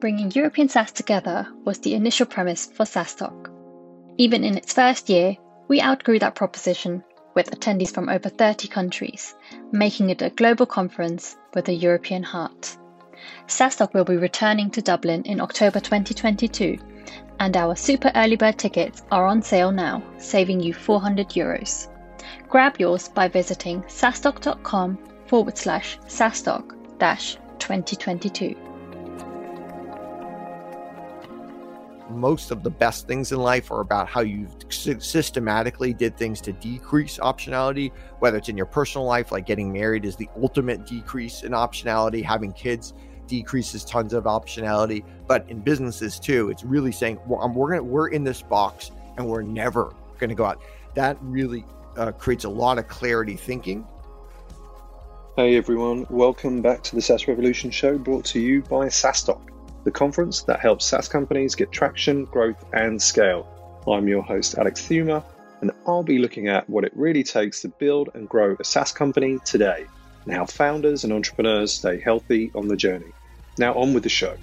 Bringing European SaaS together was the initial premise for SaaStock. Even in its first year, we outgrew that proposition with attendees from over 30 countries, making it a global conference with a European heart. SaaStock will be returning to Dublin in October 2022, and our super early bird tickets are on sale now, saving you 400 euros. Grab yours by visiting saastock.com forward slash dash 2022. Most of the best things in life are about how you systematically did things to decrease optionality, whether it's in your personal life, like getting married is the ultimate decrease in optionality, having kids decreases tons of optionality, but in businesses too, it's really saying we're, um, we're, gonna, we're in this box and we're never going to go out. That really uh, creates a lot of clarity thinking. Hey everyone, welcome back to the SaaS Revolution show brought to you by SaaStock the conference that helps SaaS companies get traction, growth, and scale. I'm your host, Alex Theuma, and I'll be looking at what it really takes to build and grow a SaaS company today, and how founders and entrepreneurs stay healthy on the journey. Now, on with the show.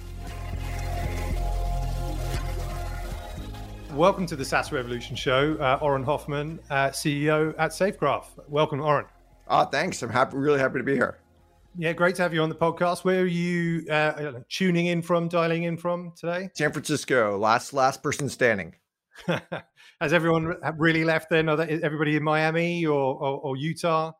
Welcome to the SaaS Revolution show. Uh, Auren Hoffman, uh, CEO at SafeGraph. Welcome, Auren. Oh, thanks. I'm happy, really happy to be here. Yeah, great to have you on the podcast. Where are you uh, tuning in from, dialing in from today? San Francisco, last last person standing. Has everyone really left then? Are everybody in Miami or, or, or Utah?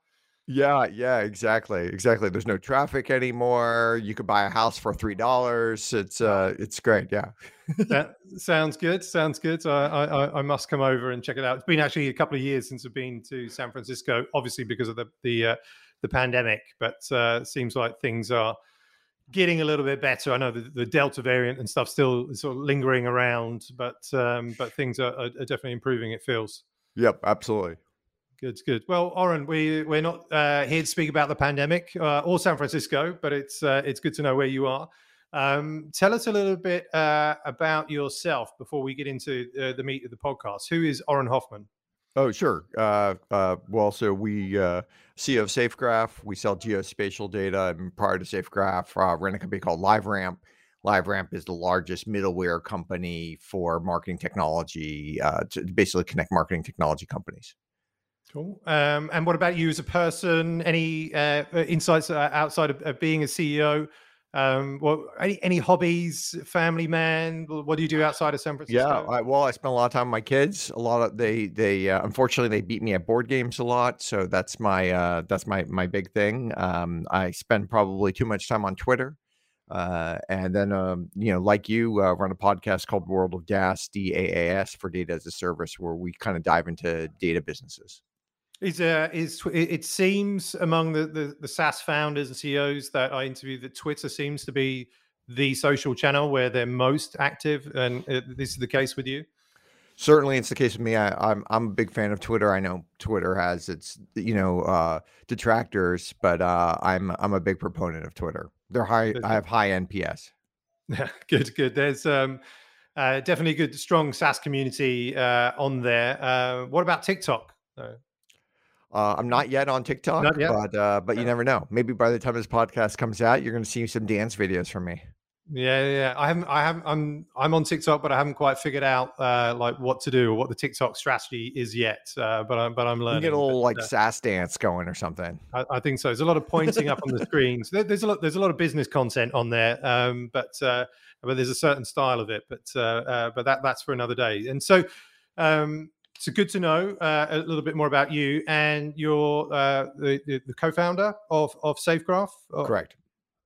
Yeah, yeah, exactly, exactly. There's no traffic anymore. You could buy a house for three dollars. It's uh, it's great. Yeah, that sounds good. Sounds good. I, I I must come over and check it out. It's been actually a couple of years since I've been to San Francisco, obviously because of the the uh, the pandemic, but uh, seems like things are getting a little bit better. I know the, the Delta variant and stuff still sort of lingering around, but um, but things are, are, definitely improving. It feels. Yep, absolutely. Good, good. Well, Auren, we we're not uh, here to speak about the pandemic uh, or San Francisco, but it's uh, it's good to know where you are. Um, tell us a little bit uh, about yourself before we get into uh, the meat of the podcast. Who is Auren Hoffman? Oh, sure. Uh, uh, well, so we uh, CEO of SafeGraph. We sell geospatial data. And prior to SafeGraph, uh, ran a company called LiveRamp. LiveRamp is the largest middleware company for marketing technology, uh, to basically connect marketing technology companies. Cool. Um, and what about you as a person? Any uh, insights uh, outside of, of being a CEO? Um, well, any, any hobbies, family man? What do you do outside of San Francisco? Yeah, I, well, I spend a lot of time with my kids. A lot of they they uh, unfortunately they beat me at board games a lot, so that's my uh, that's my my big thing. Um, I spend probably too much time on Twitter, uh, and then um, you know, like you, uh, run a podcast called World of DaaS, D A A S for Data as a Service, where we kind of dive into data businesses. Is uh, is it seems among the, the the SaaS founders and CEOs that I interviewed that Twitter seems to be the social channel where they're most active, and uh, this is the case with you. Certainly, it's the case with me. I, am I'm, I'm a big fan of Twitter. I know Twitter has its you know uh, detractors, but uh, I'm I'm a big proponent of Twitter. They're high. I have high NPS. Yeah, good, good. There's um, uh, definitely a good, strong SaaS community uh, on there. Uh, what about TikTok? Uh, I'm not yet on TikTok, not yet. but uh, but you never know. Maybe by the time this podcast comes out, you're going to see some dance videos from me. Yeah, yeah. I haven't. I haven't. I'm. I'm on TikTok, but I haven't quite figured out uh, like what to do or what the TikTok strategy is yet. Uh, but I'm. But I'm learning. You get a little but, like uh, sass dance going or something. I, I, think so. There's a lot of pointing up on the screens. There, there's a lot. There's a lot of business content on there. Um, but uh, but there's a certain style of it. But uh, uh, but that that's for another day. And so. Um, so good to know uh, a little bit more about you and you're uh, the, the, the, co-founder of of SafeGraph. Correct.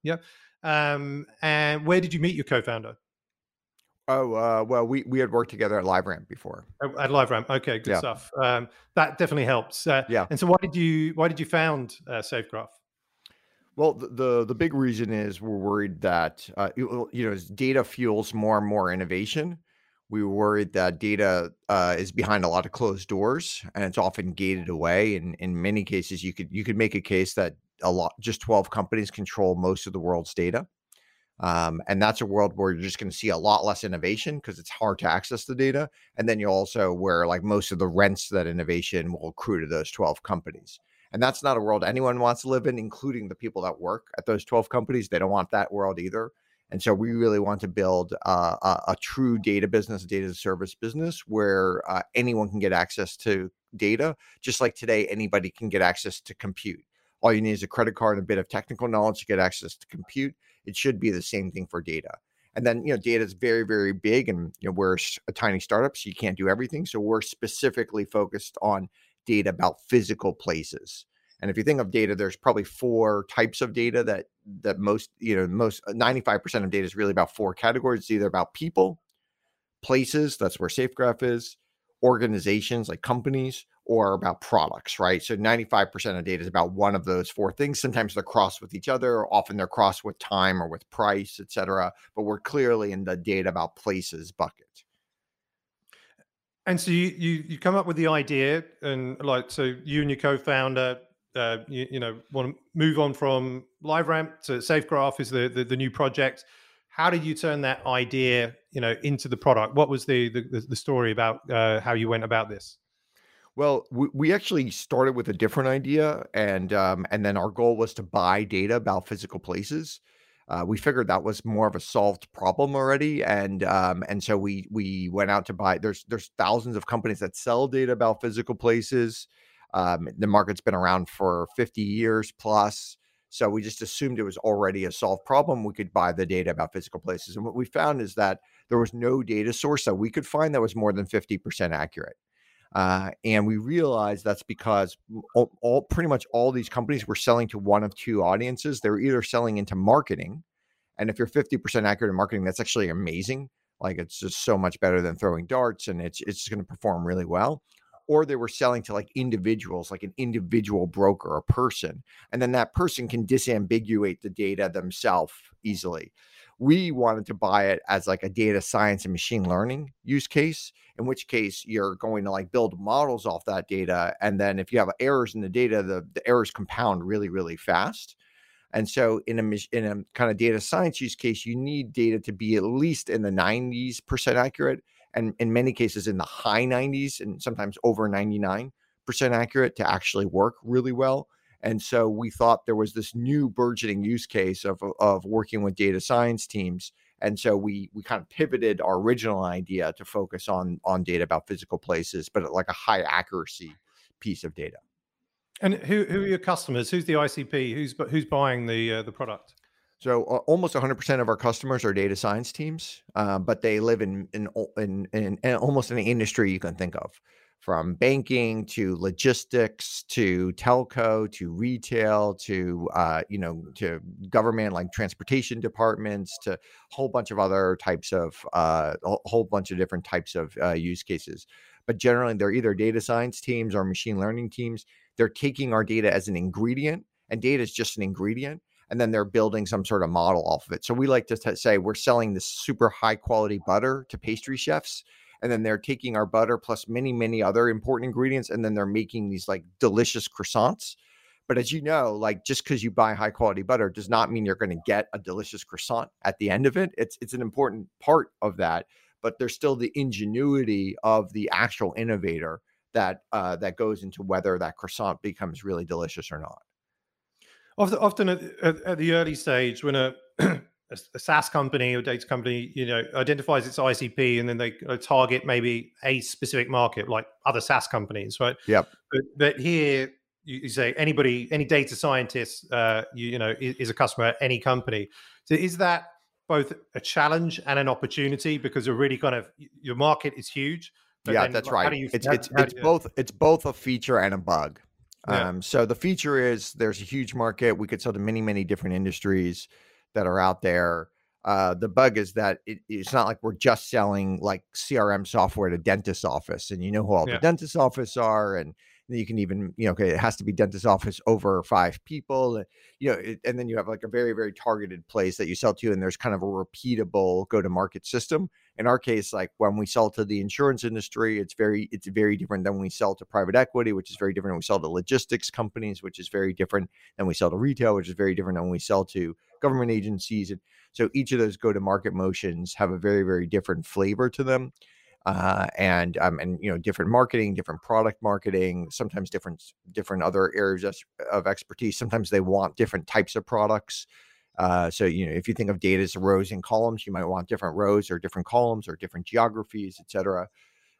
Yeah. Um, and where did you meet your co-founder? Oh uh, well, we we had worked together at LiveRamp before. Oh, at LiveRamp, okay, good yeah. stuff. Um, that definitely helps. Uh, yeah. And so, why did you why did you found uh, SafeGraph? Well, the, the, the big reason is we're worried that uh, you, you know as data fuels more and more innovation we were worried that data uh, is behind a lot of closed doors and it's often gated away and in many cases you could you could make a case that a lot just 12 companies control most of the world's data um, and that's a world where you're just going to see a lot less innovation because it's hard to access the data and then you also where like most of the rents that innovation will accrue to those 12 companies and that's not a world anyone wants to live in including the people that work at those 12 companies they don't want that world either And so we really want to build uh, a, a, true data business, a data service business where uh, anyone can get access to data, just like today, anybody can get access to compute. All you need is a credit card and a bit of technical knowledge to get access to compute. It should be the same thing for data. And then, you know, data is very, very big, and you know, we're a tiny startup, so you can't do everything. So we're specifically focused on data about physical places. And if you think of data, there's probably four types of data that that most, you know, most 95% uh, of data is really about four categories. It's either about people, places, that's where SafeGraph is, organizations like companies, or about products, right? So 95% of data is about one of those four things. Sometimes they're crossed with each other, often they're crossed with time or with price, et cetera. But we're clearly in the data about places bucket. And so you, you you come up with the idea, and like so, you and your co-founder uh, you, you, know want to move on from LiveRamp to SafeGraph is the, the, the new project. How did you turn that idea you know into the product? What was the the, the story about uh, how you went about this? Well, we, we actually started with a different idea, and um, and then our goal was to buy data about physical places. Uh, we figured that was more of a solved problem already, and um, and so we we went out to buy. There's there's thousands of companies that sell data about physical places. Um, the market's been around for 50 years plus. So we just assumed it was already a solved problem. We could buy the data about physical places. And what we found is that there was no data source that we could find that was more than 50% accurate. Uh, and we realized that's because all, all, pretty much all these companies were selling to one of two audiences. They're either selling into marketing, and if you're 50% accurate in marketing, that's actually amazing. Like it's just so much better than throwing darts, and it's it's going to perform really well or they were selling to like individuals, like an individual broker, a person, and then that person can disambiguate the data themselves easily. We wanted to buy it as like a data science and machine learning use case, in which case you're going to like build models off that data. And then if you have errors in the data, the, the errors compound really, really fast. And so in a in a kind of data science use case, you need data to be at least in the 90s percent accurate and in many cases in the high 90s and sometimes over 99% accurate to actually work really well. And so we thought there was this new burgeoning use case of, of working with data science teams. And so we we kind of pivoted our original idea to focus on on data about physical places, but like a high accuracy piece of data. And who who are your customers? Who's the ICP? Who's who's buying the uh, the product? So uh, almost 100% of our customers are data science teams, uh, but they live in in, in in, in almost any industry you can think of, from banking to logistics to telco to retail to uh, you know to government like transportation departments to a whole bunch of other types of uh, a whole bunch of different types of uh, use cases. But generally, they're either data science teams or machine learning teams. They're taking our data as an ingredient, and data is just an ingredient and then they're building some sort of model off of it. So we like to t- say we're selling this super high quality butter to pastry chefs and then they're taking our butter plus many many other important ingredients and then they're making these like delicious croissants. But as you know, like just because you buy high quality butter does not mean you're going to get a delicious croissant at the end of it. It's it's an important part of that, but there's still the ingenuity of the actual innovator that uh, that goes into whether that croissant becomes really delicious or not. Often, often at, at, at the early stage, when a, a, SaaS company or data company, you know, identifies its ICP and then they target maybe a specific market, like other SaaS companies, right? Yep. But, but here, you, say anybody, any data scientist, uh, you, you know, is, is a customer at any company. So is that both a challenge and an opportunity because you're really kind of your market is huge. yeah, then, that's right. You, it's how, it's how, it's both it's both a feature and a bug. Yeah. Um, so the feature is there's a huge market. We could sell to many, many different industries that are out there. Uh, the bug is that it, it's not like we're just selling like CRM software to dentist office, and you know who all yeah. the dentist office are, and you can even you know okay, it has to be dentist office over five people, and you know, it, and then you have like a very very targeted place that you sell to, and there's kind of a repeatable go to market system. In our case like when we sell to the insurance industry it's very it's very different than we sell to private equity which is very different we sell to logistics companies which is very different than we sell to retail which is very different than we sell to government agencies and so each of those go to market motions have a very very different flavor to them uh, and um, and you know different marketing, different product marketing, sometimes different different other areas of expertise. Sometimes they want different types of products. Uh, so you know, if you think of data as rows and columns, you might want different rows or different columns or different geographies, et cetera.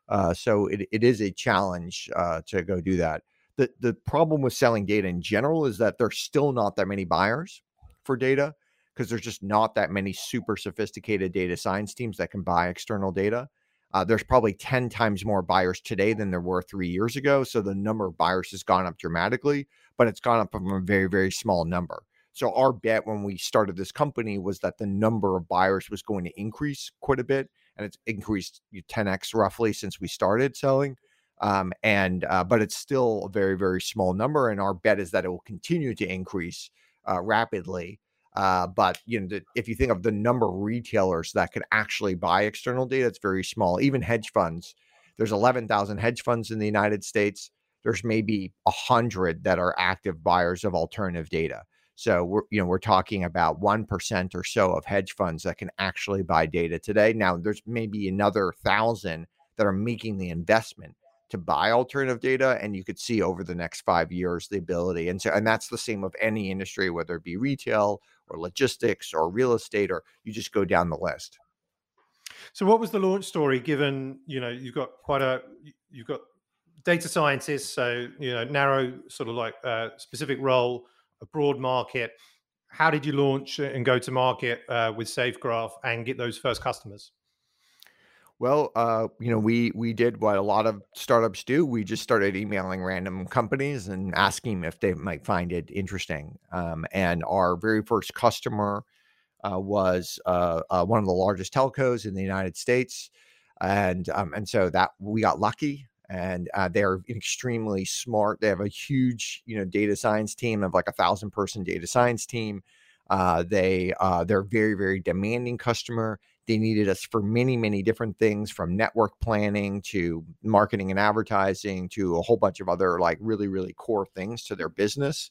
Uh, so it, it is a challenge uh, to go do that. The the problem with selling data in general is that there's still not that many buyers for data because there's just not that many super sophisticated data science teams that can buy external data. Uh, there's probably 10 times more buyers today than there were three years ago. So the number of buyers has gone up dramatically, but it's gone up from a very, very small number. So our bet when we started this company was that the number of buyers was going to increase quite a bit, and it's increased 10x roughly since we started selling. Um, and uh, but it's still a very, very small number, and our bet is that it will continue to increase uh, rapidly. Uh, but you know, the, if you think of the number of retailers that could actually buy external data, it's very small. Even hedge funds, there's 11,000 hedge funds in the United States. There's maybe a hundred that are active buyers of alternative data. So we're you know we're talking about one percent or so of hedge funds that can actually buy data today. Now there's maybe another thousand that are making the investment to buy alternative data and you could see over the next five years the ability and so and that's the same of any industry whether it be retail or logistics or real estate or you just go down the list. So what was the launch story given you know you've got quite a you've got data scientists so you know narrow sort of like uh, specific role a broad market. How did you launch and go to market uh, with SafeGraph and get those first customers well, uh, you know, we we did what a lot of startups do. We just started emailing random companies and asking if they might find it interesting. Um, and our very first customer uh, was uh, uh one of the largest telcos in the United States, and um, and so that we got lucky. And uh, they're extremely smart. They have a huge, you know, data science team of like a thousand person data science team. Uh, they they're very very demanding customer they needed us for many, many different things from network planning to marketing and advertising to a whole bunch of other like really, really core things to their business.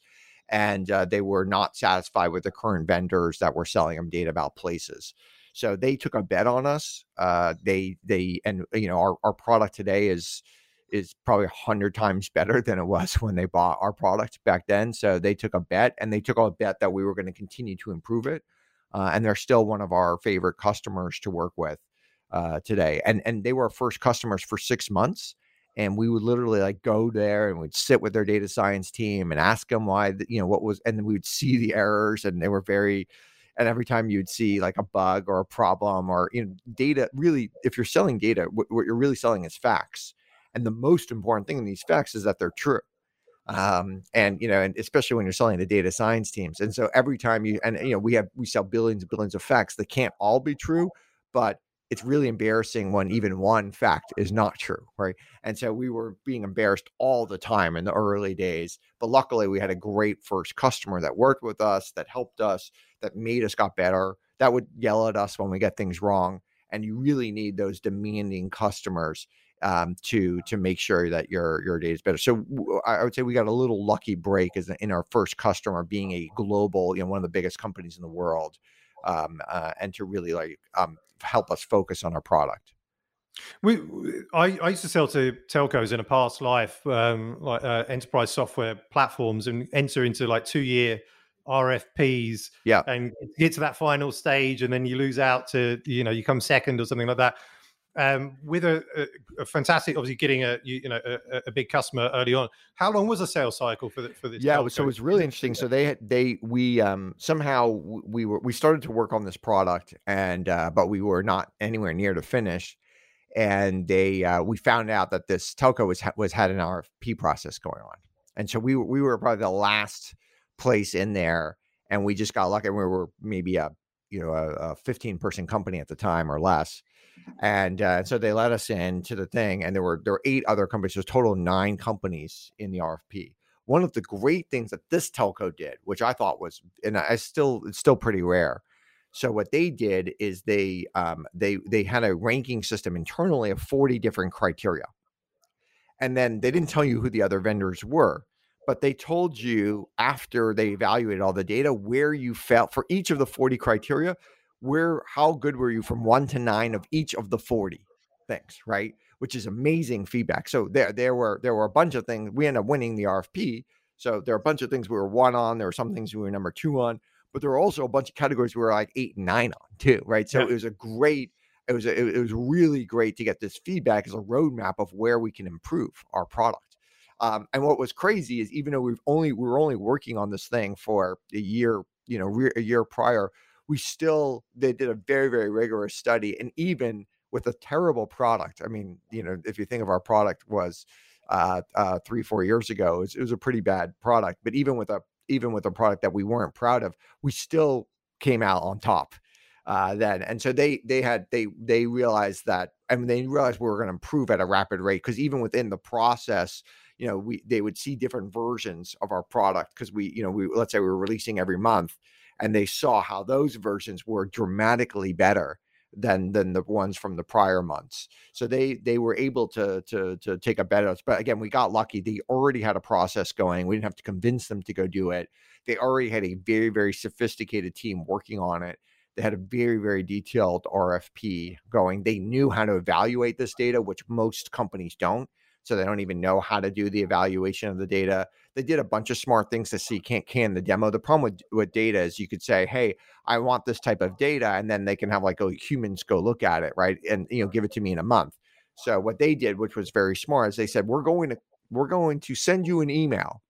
And uh, they were not satisfied with the current vendors that were selling them data about places. So they took a bet on us. Uh, they they and you know our, our product today is is probably a hundred times better than it was when they bought our product back then. So they took a bet and they took a bet that we were going to continue to improve it uh, and they're still one of our favorite customers to work with uh, today. And and they were our first customers for six months, and we would literally like go there and we'd sit with their data science team and ask them why the, you know what was, and then we would see the errors, and they were very. And every time you'd see like a bug or a problem or you know data, really, if you're selling data, what, what you're really selling is facts. And the most important thing in these facts is that they're true um, and you know, and especially when you're selling to data science teams. And so every time you and you know, we have we sell billions and billions of facts that can't all be true, but it's really embarrassing when even one fact is not true, right? And so we were being embarrassed all the time in the early days. But luckily, we had a great first customer that worked with us, that helped us, that made us got better, that would yell at us when we get things wrong. And you really need those demanding customers um, to to make sure that your your data is better. So I would say we got a little lucky break as in our first customer being a global, you know, one of the biggest companies in the world, um, uh, and to really like um, help us focus on our product. We, I, I, used to sell to telcos in a past life, um, like uh, enterprise software platforms, and enter into like two year RFPs. Yeah, and get to that final stage, and then you lose out to you know you come second or something like that um, with a, a, a, fantastic, obviously getting a you, you know a, a, big customer early on. How long was the sales cycle for the, for this? Yeah, telco? so it was really interesting. So they they we um, somehow we were we started to work on this product, and uh, but we were not anywhere near to finish. And they uh, we found out that this telco was was had an RFP process going on, and so we we were probably the last place in there, and we just got lucky. We were maybe a you know a, a 15 person company at the time or less and uh, so they let us in to the thing and there were there were eight other companies there's total nine companies in the rfp one of the great things that this telco did which i thought was and i still it's still pretty rare. So what they did is they um, they they had a ranking system internally of 40 different criteria. And then they didn't tell you who the other vendors were but they told you after they evaluated all the data where you felt for each of the 40 criteria where how good were you from one to nine of each of the 40 things, right? Which is amazing feedback. So there there were there were a bunch of things. We ended up winning the RFP. So there are a bunch of things we were one on. There were some things we were number two on. but there were also a bunch of categories we were like eight and nine on too, right? So yeah. it was a great, it was a, it was really great to get this feedback as a roadmap of where we can improve our product. Um, and what was crazy is even though we've only we were only working on this thing for a year, you know, re- a year prior, we still they did a very very rigorous study, and even with a terrible product, I mean, you know, if you think of our product was uh, uh, three four years ago, it was, it was a pretty bad product, but even with a even with a product that we weren't proud of, we still came out on top uh, then. And so they they had they they realized that I mean they realized we were going to improve at a rapid rate because even within the process, you know, we they would see different versions of our product because we you know we let's say we were releasing every month, and they saw how those versions were dramatically better than than the ones from the prior months. So they they were able to to to take a better. But again, we got lucky. They already had a process going. We didn't have to convince them to go do it. They already had a very very sophisticated team working on it. They had a very, very detailed RFP going. They knew how to evaluate this data, which most companies don't. So they don't even know how to do the evaluation of the data. They did a bunch of smart things to see can't can the demo. The problem with, with data is you could say, hey, I want this type of data, and then they can have like oh, humans go look at it, right? And you know, give it to me in a month. So what they did, which was very smart, is they said, we're going to we're going to send you an email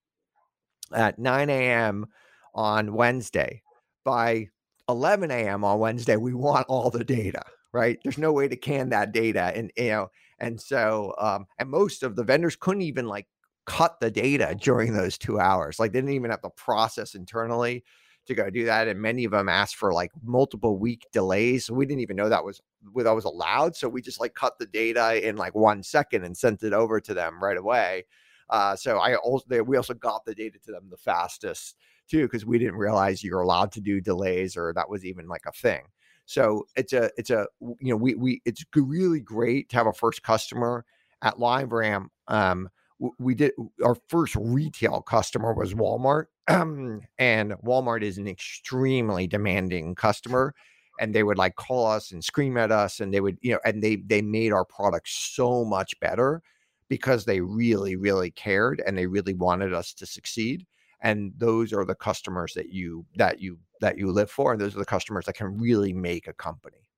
at 9 a.m. on Wednesday. By 11 a.m. on Wednesday, we want all the data, right? There's no way to can that data. And, you know, and so, um, and most of the vendors couldn't even like cut the data during those two hours. Like they didn't even have to process internally to go do that. And many of them asked for like multiple week delays. So we didn't even know that was that was allowed. So we just like cut the data in like one second and sent it over to them right away. Uh, so I also we also got the data to them the fastest too because we didn't realize you're allowed to do delays or that was even like a thing. So it's a it's a you know we we it's really great to have a first customer at LiveRamp. Um, we did our first retail customer was Walmart, and Walmart is an extremely demanding customer and they would like call us and scream at us and they would you know and they they made our product so much better because they really really cared and they really wanted us to succeed and those are the customers that you that you that you live for and those are the customers that can really make a company.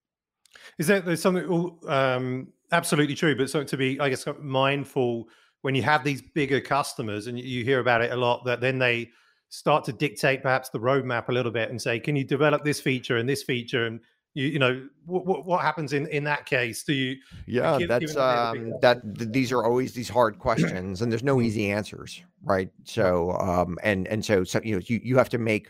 Is that there's something um, absolutely true but something to be i guess mindful when you have these bigger customers and you hear about it a lot that then they start to dictate perhaps the roadmap a little bit and say can you develop this feature and this feature? And you, you know what, what happens in in that case? Do you yeah give, that's um that these are always these hard questions and there's no easy answers right. So um and and so, so you know you, you have to make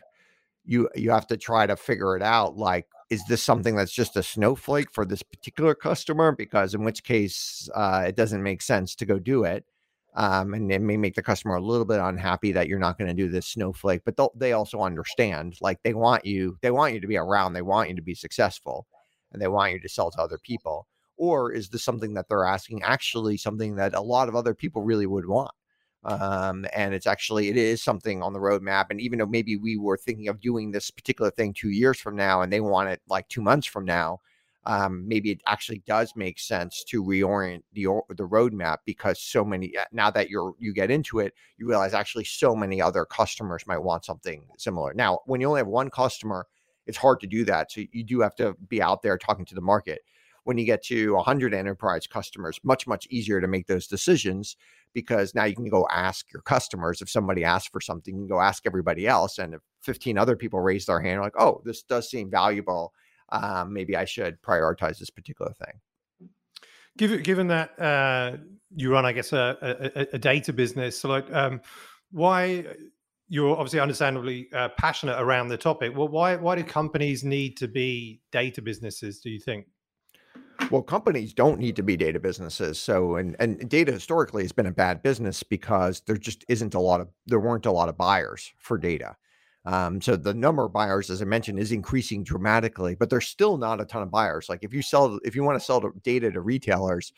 you you have to try to figure it out like is this something that's just a snowflake for this particular customer? Because in which case uh, it doesn't make sense to go do it um, and it may make the customer a little bit unhappy that you're not going to do this snowflake but they also understand like they want you they want you to be around they want you to be successful and they want you to sell to other people or is this something that they're asking actually something that a lot of other people really would want? Um, and it's actually it is something on the roadmap and even though maybe we were thinking of doing this particular thing two years from now and they want it like two months from now um, maybe it actually does make sense to reorient the the roadmap because so many uh, now that you're you get into it, you realize actually so many other customers might want something similar. Now, when you only have one customer, it's hard to do that. So you do have to be out there talking to the market. When you get to 100 enterprise customers, much much easier to make those decisions because now you can go ask your customers if somebody asks for something, you can go ask everybody else, and if 15 other people raise their hand, like, oh, this does seem valuable um, maybe I should prioritize this particular thing. Given given that uh, you run, I guess, a, a, a data business, so like, um, why you're obviously understandably uh, passionate around the topic. Well, why why do companies need to be data businesses? Do you think? Well, companies don't need to be data businesses. So, and and data historically has been a bad business because there just isn't a lot of there weren't a lot of buyers for data. Um, so the number of buyers, as I mentioned, is increasing dramatically, but there's still not a ton of buyers. Like if you sell, if you want to sell data to retailers,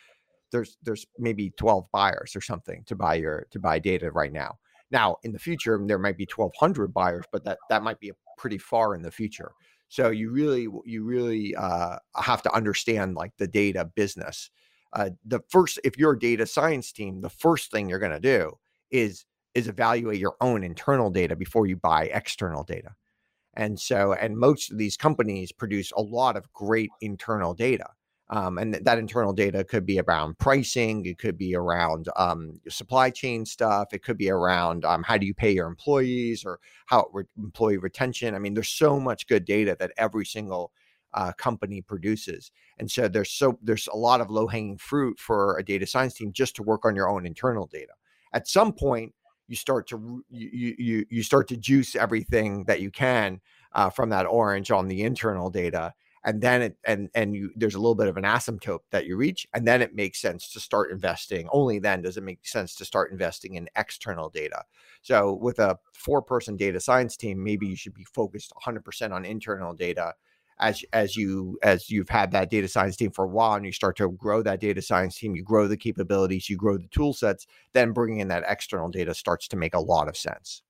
there's there's maybe 12 buyers or something to buy your to buy data right now. Now in the future, there might be 1,200 buyers, but that that might be pretty far in the future. So you really you really uh, have to understand like the data business. Uh, the first, if you're a data science team, the first thing you're going to do is is evaluate your own internal data before you buy external data. And so, and most of these companies produce a lot of great internal data. Um, and th- that internal data could be around pricing, it could be around um, supply chain stuff, it could be around um, how do you pay your employees or how re- employee retention. I mean, there's so much good data that every single uh, company produces, and so there's so there's a lot of low hanging fruit for a data science team just to work on your own internal data. At some point, you start to you you you start to juice everything that you can uh, from that orange on the internal data and then it and and you there's a little bit of an asymptote that you reach and then it makes sense to start investing. Only then does it make sense to start investing in external data. So with a four person data science team maybe you should be focused 100% on internal data as as you as you've had that data science team for a while and you start to grow that data science team you grow the capabilities you grow the tool sets then bringing in that external data starts to make a lot of sense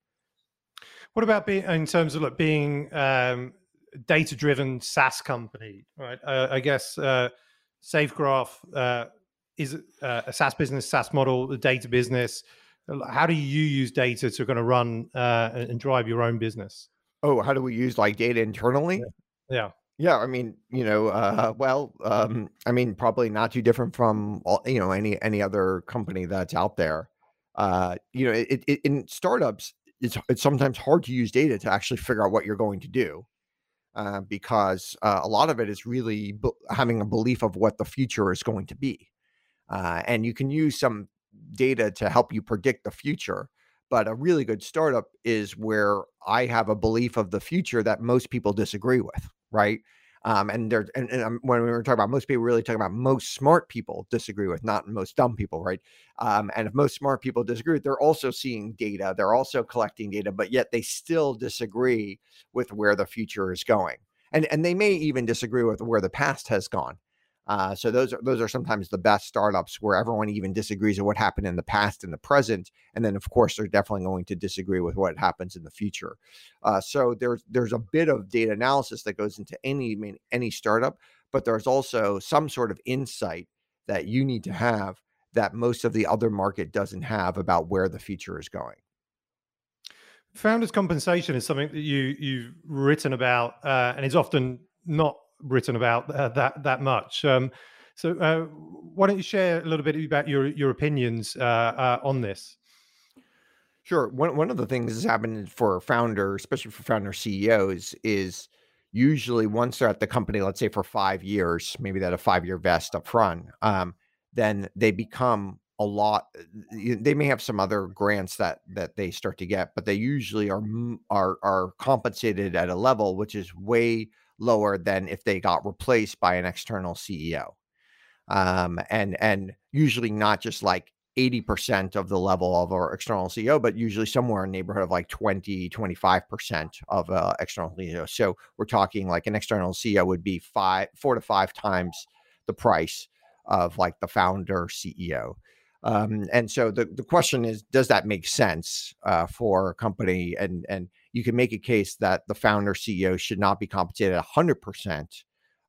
what about being in terms of like being um, data driven SaaS company, right? Uh, I guess uh, SafeGraph uh, is uh, a SaaS business, SaaS model, the data business. How do you use data to kind of run uh, and drive your own business? Oh, how do we use like data internally? Yeah. Yeah. Yeah, I mean, you know, uh, well, um, I mean, probably not too different from all, you know any any other company that's out there. Uh, you know, it, it, in startups, it's it's sometimes hard to use data to actually figure out what you're going to do. Uh, because uh, a lot of it is really b- having a belief of what the future is going to be. Uh, and you can use some data to help you predict the future. But a really good startup is where I have a belief of the future that most people disagree with, right? Um, and there, and, and um, when we were talking about most people, really talking about most smart people disagree with, not most dumb people, right? Um, and if most smart people disagree, they're also seeing data, they're also collecting data, but yet they still disagree with where the future is going, and and they may even disagree with where the past has gone. Uh, so those are those are sometimes the best startups where everyone even disagrees with what happened in the past and the present, and then of course they're definitely going to disagree with what happens in the future. Uh, so there's there's a bit of data analysis that goes into any any startup, but there's also some sort of insight that you need to have that most of the other market doesn't have about where the future is going. Founders compensation is something that you you've written about, uh, and it's often not written about uh, that that much. Um, so uh, why don't you share a little bit about your your opinions uh, uh on this? Sure. One one of the things that's happened for founder, especially for founder CEOs, is usually once they're at the company, let's say for five years, maybe that a five year vest up front, um, then they become a lot. They may have some other grants that that they start to get, but they usually are are are compensated at a level which is way lower than if they got replaced by an external CEO. Um, and and usually not just like 80% of the level of our external CEO, but usually somewhere in the neighborhood of like 20, 25% of uh, external CEO. So we're talking like an external CEO would be five, four to five times the price of like the founder CEO. Um, and so the, the question is, does that make sense uh, for a company? And and you can make a case that the founder CEO should not be compensated 100%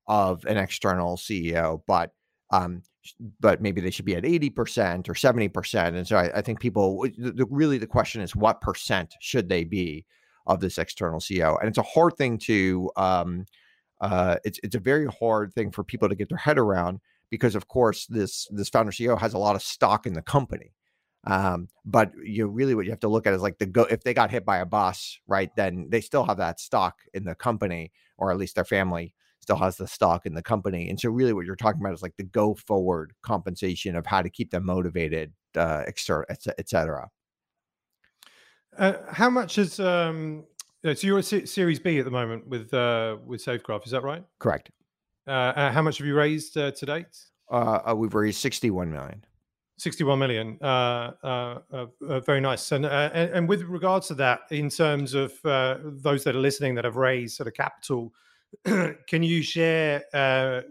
of an external CEO, but um, but maybe they should be at 80% or 70%. And so I, I think people the, really the question is what percent should they be of this external CEO? And it's a hard thing to um, uh, it's it's a very hard thing for people to get their head around because of course this this founder CEO has a lot of stock in the company. Um, but you really what you have to look at is like the go if they got hit by a bus, right? Then they still have that stock in the company, or at least their family still has the stock in the company. And so really what you're talking about is like the go forward compensation of how to keep them motivated, uh, et cetera. Uh, how much is um, uh, so you're a C- Series B at the moment with uh, with SafeGraph, is that right? Correct. Uh, uh, how much have you raised uh, to date? Uh, uh we've raised 61 million. 61 million. Uh, very nice. And, and, and with regards to that, in terms of those that are listening that have raised sort of capital, can you share,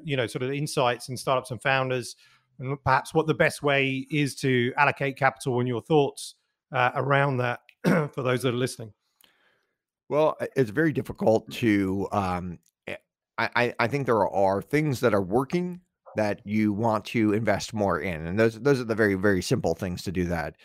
you know, sort of insights and startups and founders, and perhaps what the best way is to allocate capital and your thoughts around that for those that are listening? Well, it's very difficult to um, I, I think there are things that are working that you want to invest more in, and those those are the very very simple things to do that.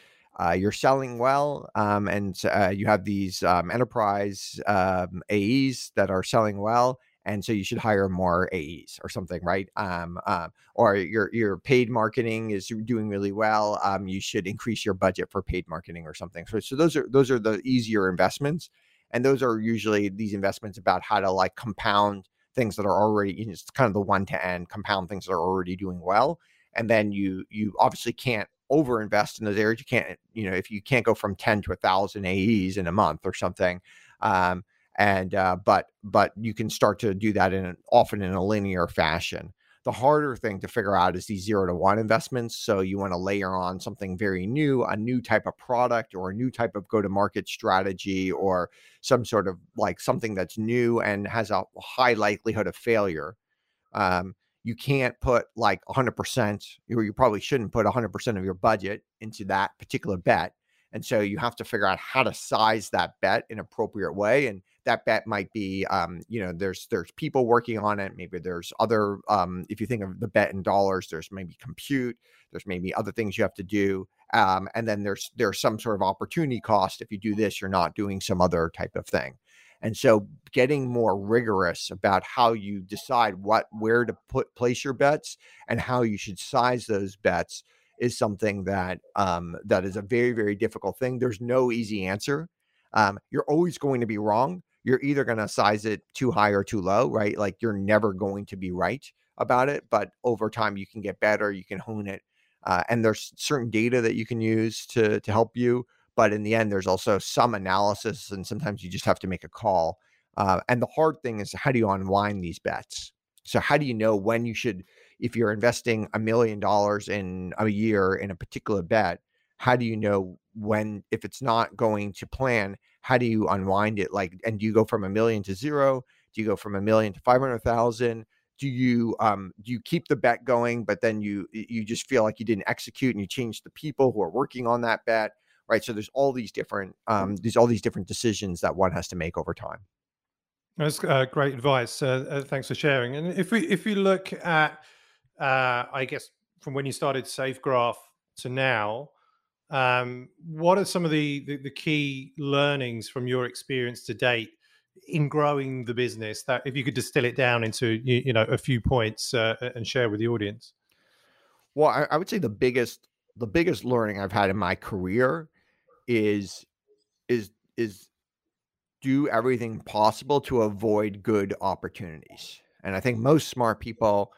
uh, you're selling well, um, and uh, you have these um, enterprise um, AEs that are selling well, and so you should hire more AEs or something, right? Um, uh, or your your paid marketing is doing really well. Um, you should increase your budget for paid marketing or something. So, so those are those are the easier investments, and those are usually these investments about how to like compound things that are already. You know, it's kind of the one to end compound things that are already doing well, and then you you obviously can't overinvest in those areas. You can't, you know, if you can't go from 10 to a thousand AEs in a month or something. Um, and uh, but but you can start to do that in an, often in a linear fashion. The harder thing to figure out is these zero to one investments. So you want to layer on something very new, a new type of product or a new type of go to market strategy or some sort of like something that's new and has a high likelihood of failure. Um, you can't put like 100% or you probably shouldn't put 100% of your budget into that particular bet and so you have to figure out how to size that bet in appropriate way and that bet might be um, you know there's there's people working on it maybe there's other um, if you think of the bet in dollars there's maybe compute there's maybe other things you have to do um, and then there's there's some sort of opportunity cost if you do this you're not doing some other type of thing and so getting more rigorous about how you decide what where to put place your bets and how you should size those bets is something that um, that is a very very difficult thing. There's no easy answer. Um, you're always going to be wrong. You're either going to size it too high or too low, right? Like you're never going to be right about it. But over time, you can get better. You can hone it, uh, and there's certain data that you can use to to help you but in the end there's also some analysis and sometimes you just have to make a call uh, and the hard thing is how do you unwind these bets so how do you know when you should if you're investing a million dollars in a year in a particular bet how do you know when if it's not going to plan how do you unwind it like and do you go from a million to zero do you go from a million to 500000 do you um do you keep the bet going but then you you just feel like you didn't execute and you change the people who are working on that bet right? So there's all these different um, these all these different decisions that one has to make over time. That's uh, great advice. Uh, uh, thanks for sharing. And if we if we look at, uh, I guess from when you started SafeGraph to now, um, what are some of the, the, the key learnings from your experience to date in growing the business? That if you could distill it down into you, you know a few points uh, and share with the audience. Well, I, I would say the biggest the biggest learning I've had in my career is is is do everything possible to avoid good opportunities. And I think most smart people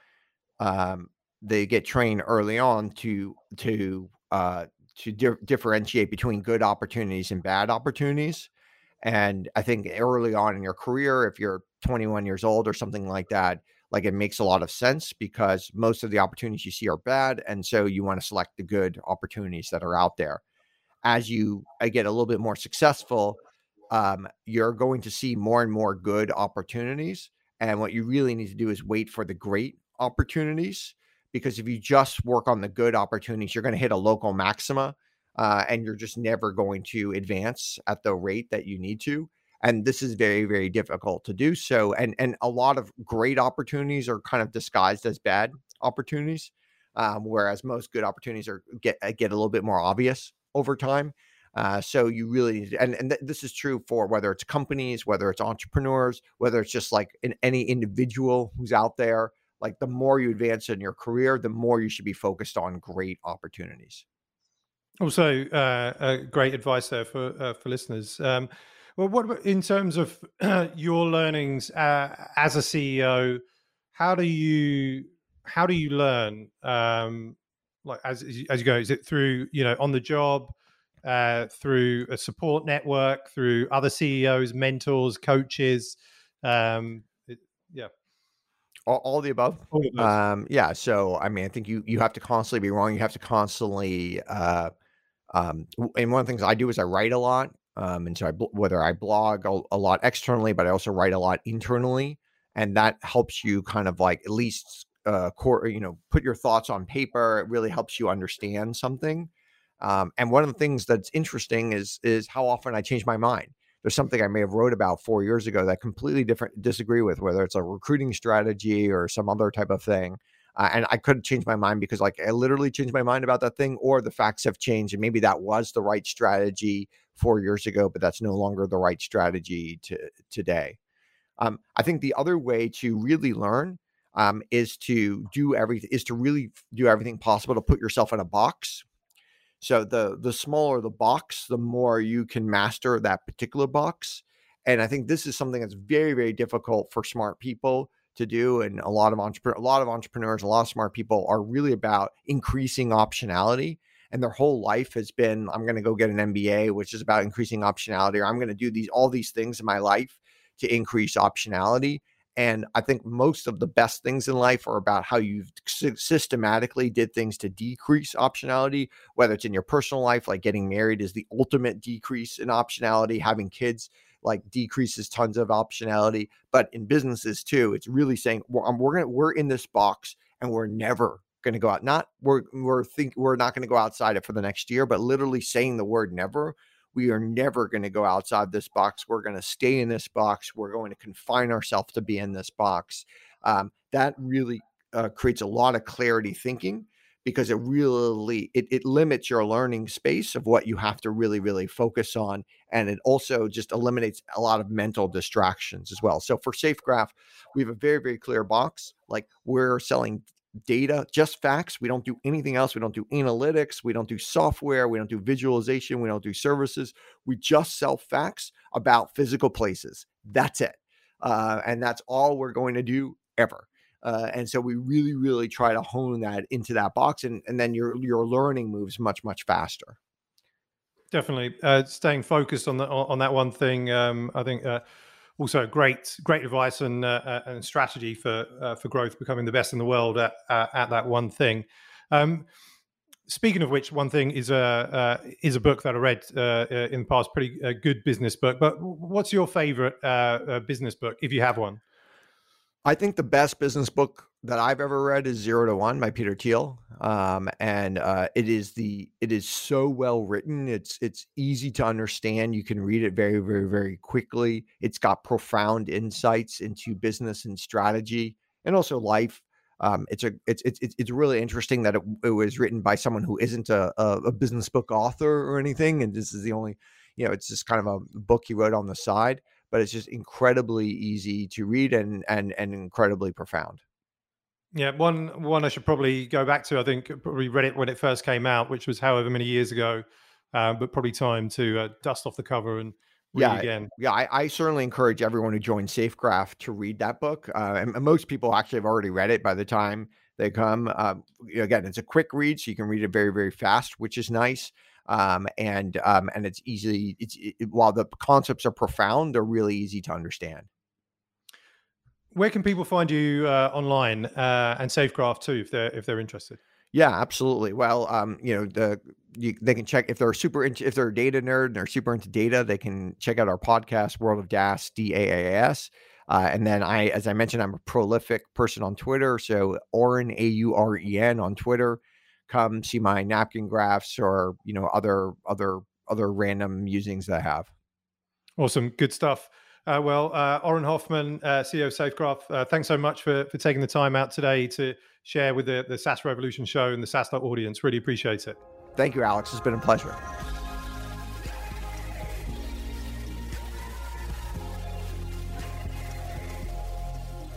um, they get trained early on to to uh, to di- differentiate between good opportunities and bad opportunities. And I think early on in your career, if you're 21 years old or something like that, like it makes a lot of sense because most of the opportunities you see are bad, and so you want to select the good opportunities that are out there as you uh, get a little bit more successful, um, you're going to see more and more good opportunities. And what you really need to do is wait for the great opportunities. Because if you just work on the good opportunities, you're going to hit a local maxima uh, and you're just never going to advance at the rate that you need to. And this is very, very difficult to do. So, and and a lot of great opportunities are kind of disguised as bad opportunities, um, whereas most good opportunities are get uh, get a little bit more obvious over time. Uh, so you really need and, and th- this is true for whether it's companies, whether it's entrepreneurs, whether it's just like in any individual who's out there. Like the more you advance in your career, the more you should be focused on great opportunities. Also, uh, uh, great advice there for uh, for listeners. Um, well, what about in terms of your learnings uh, as a CEO? How do you how do you learn? Um, like as as you go is it through you know on the job uh, through a support network through other ceos mentors coaches um it, yeah all, all, the above all um yeah so i mean i think you you have to constantly be wrong you have to constantly uh um and one of the things i do is i write a lot um and so i whether i blog a, a lot externally but i also write a lot internally and that helps you kind of like at least uh, core, you know, put your thoughts on paper. It really helps you understand something. Um, and one of the things that's interesting is is how often I change my mind. There's something I may have wrote about four years ago that I completely different disagree with, whether it's a recruiting strategy or some other type of thing. Uh, and I could change my mind because like I literally changed my mind about that thing, or the facts have changed, and maybe that was the right strategy four years ago, but that's no longer the right strategy to today. Um, I think the other way to really learn um, is to do everything is to really do everything possible to put yourself in a box. So the the smaller the box, the more you can master that particular box. And I think this is something that's very very difficult for smart people to do and a lot of entrepreneur a lot of entrepreneurs a lot of smart people are really about increasing optionality and their whole life has been i'm going to go get an mba which is about increasing optionality or i'm going to do these all these things in my life to increase optionality and I think most of the best things in life are about how you systematically did things to decrease optionality, whether it's in your personal life, like getting married is the ultimate decrease in optionality, having kids like decreases tons of optionality, but in businesses too, it's really saying we're, um, we're gonna we're in this box and we're never going to go out. Not we're we're think we're not going to go outside it for the next year, but literally saying the word never we are never going to go outside this box. We're going to stay in this box. We're going to confine ourselves to be in this box. Um, that really uh, creates a lot of clarity thinking because it really it, it limits your learning space of what you have to really really focus on and it also just eliminates a lot of mental distractions as well so for safegraph we have a very very clear box like we're selling data, just facts. We don't do anything else. We don't do analytics. We don't do software. We don't do visualization. We don't do services. We just sell facts about physical places. That's it. Uh, and that's all we're going to do ever. Uh, and so we really, really try to hone that into that box, and, and then your your learning moves much, much faster. Definitely, uh, staying focused on that on that one thing. Um, I think uh, also great great advice and uh, uh, and strategy for uh, for growth becoming the best in the world at at that one thing. Um, speaking of which one thing is a uh, is a book that i read uh, in the past pretty good business book but what's your favorite business book if you have one I think the best business book that I've ever read is Zero to One by Peter Thiel, um, and uh, it is the it is so well written. It's it's easy to understand. You can read it very very very quickly. It's got profound insights into business and strategy, and also life. Um, it's a it's it's it's really interesting that it, it was written by someone who isn't a, a, a business book author or anything, and this is the only you know it's just kind of a book he wrote on the side but it's just incredibly easy to read and and and incredibly profound. Yeah, one one I should probably go back to. I think probably read it when it first came out, which was however many years ago, uh, but probably time to uh, dust off the cover and read yeah, again. Yeah, I, I, certainly encourage everyone who joins SafeGraph to read that book. Uh, and, and, most people actually have already read it by the time they come. Uh, again, it's a quick read, so you can read it very very fast, which is nice um, and um, and it's easy. It's it, while the concepts are profound, they're really easy to understand. Where can people find you uh, online uh, and SafeGraph too, if they're if they're interested? Yeah, absolutely. Well, um, you know, the you, they can check if they're super into if they're a data nerd and they're super into data, they can check out our podcast, World of DaaS, D A A S. Uh, and then I, as I mentioned, I'm a prolific person on Twitter. So Auren A U R E N on Twitter come see my napkin graphs or you know other other other random musings that I have. Awesome, good stuff. Uh, well, uh, Auren Hoffman, uh, CEO of SafeGraph, uh, thanks so much for, for taking the time out today to share with the, the SaaS Revolution show and the SaaS audience. Really appreciate it. Thank you, Alex. It's been a pleasure.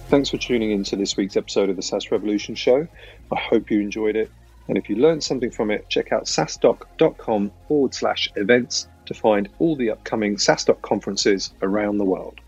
Thanks for tuning in to this week's episode of the SaaS Revolution show. I hope you enjoyed it. And if you learned something from it, check out saastock.com forward slash events to find all the upcoming SaaStock conferences around the world.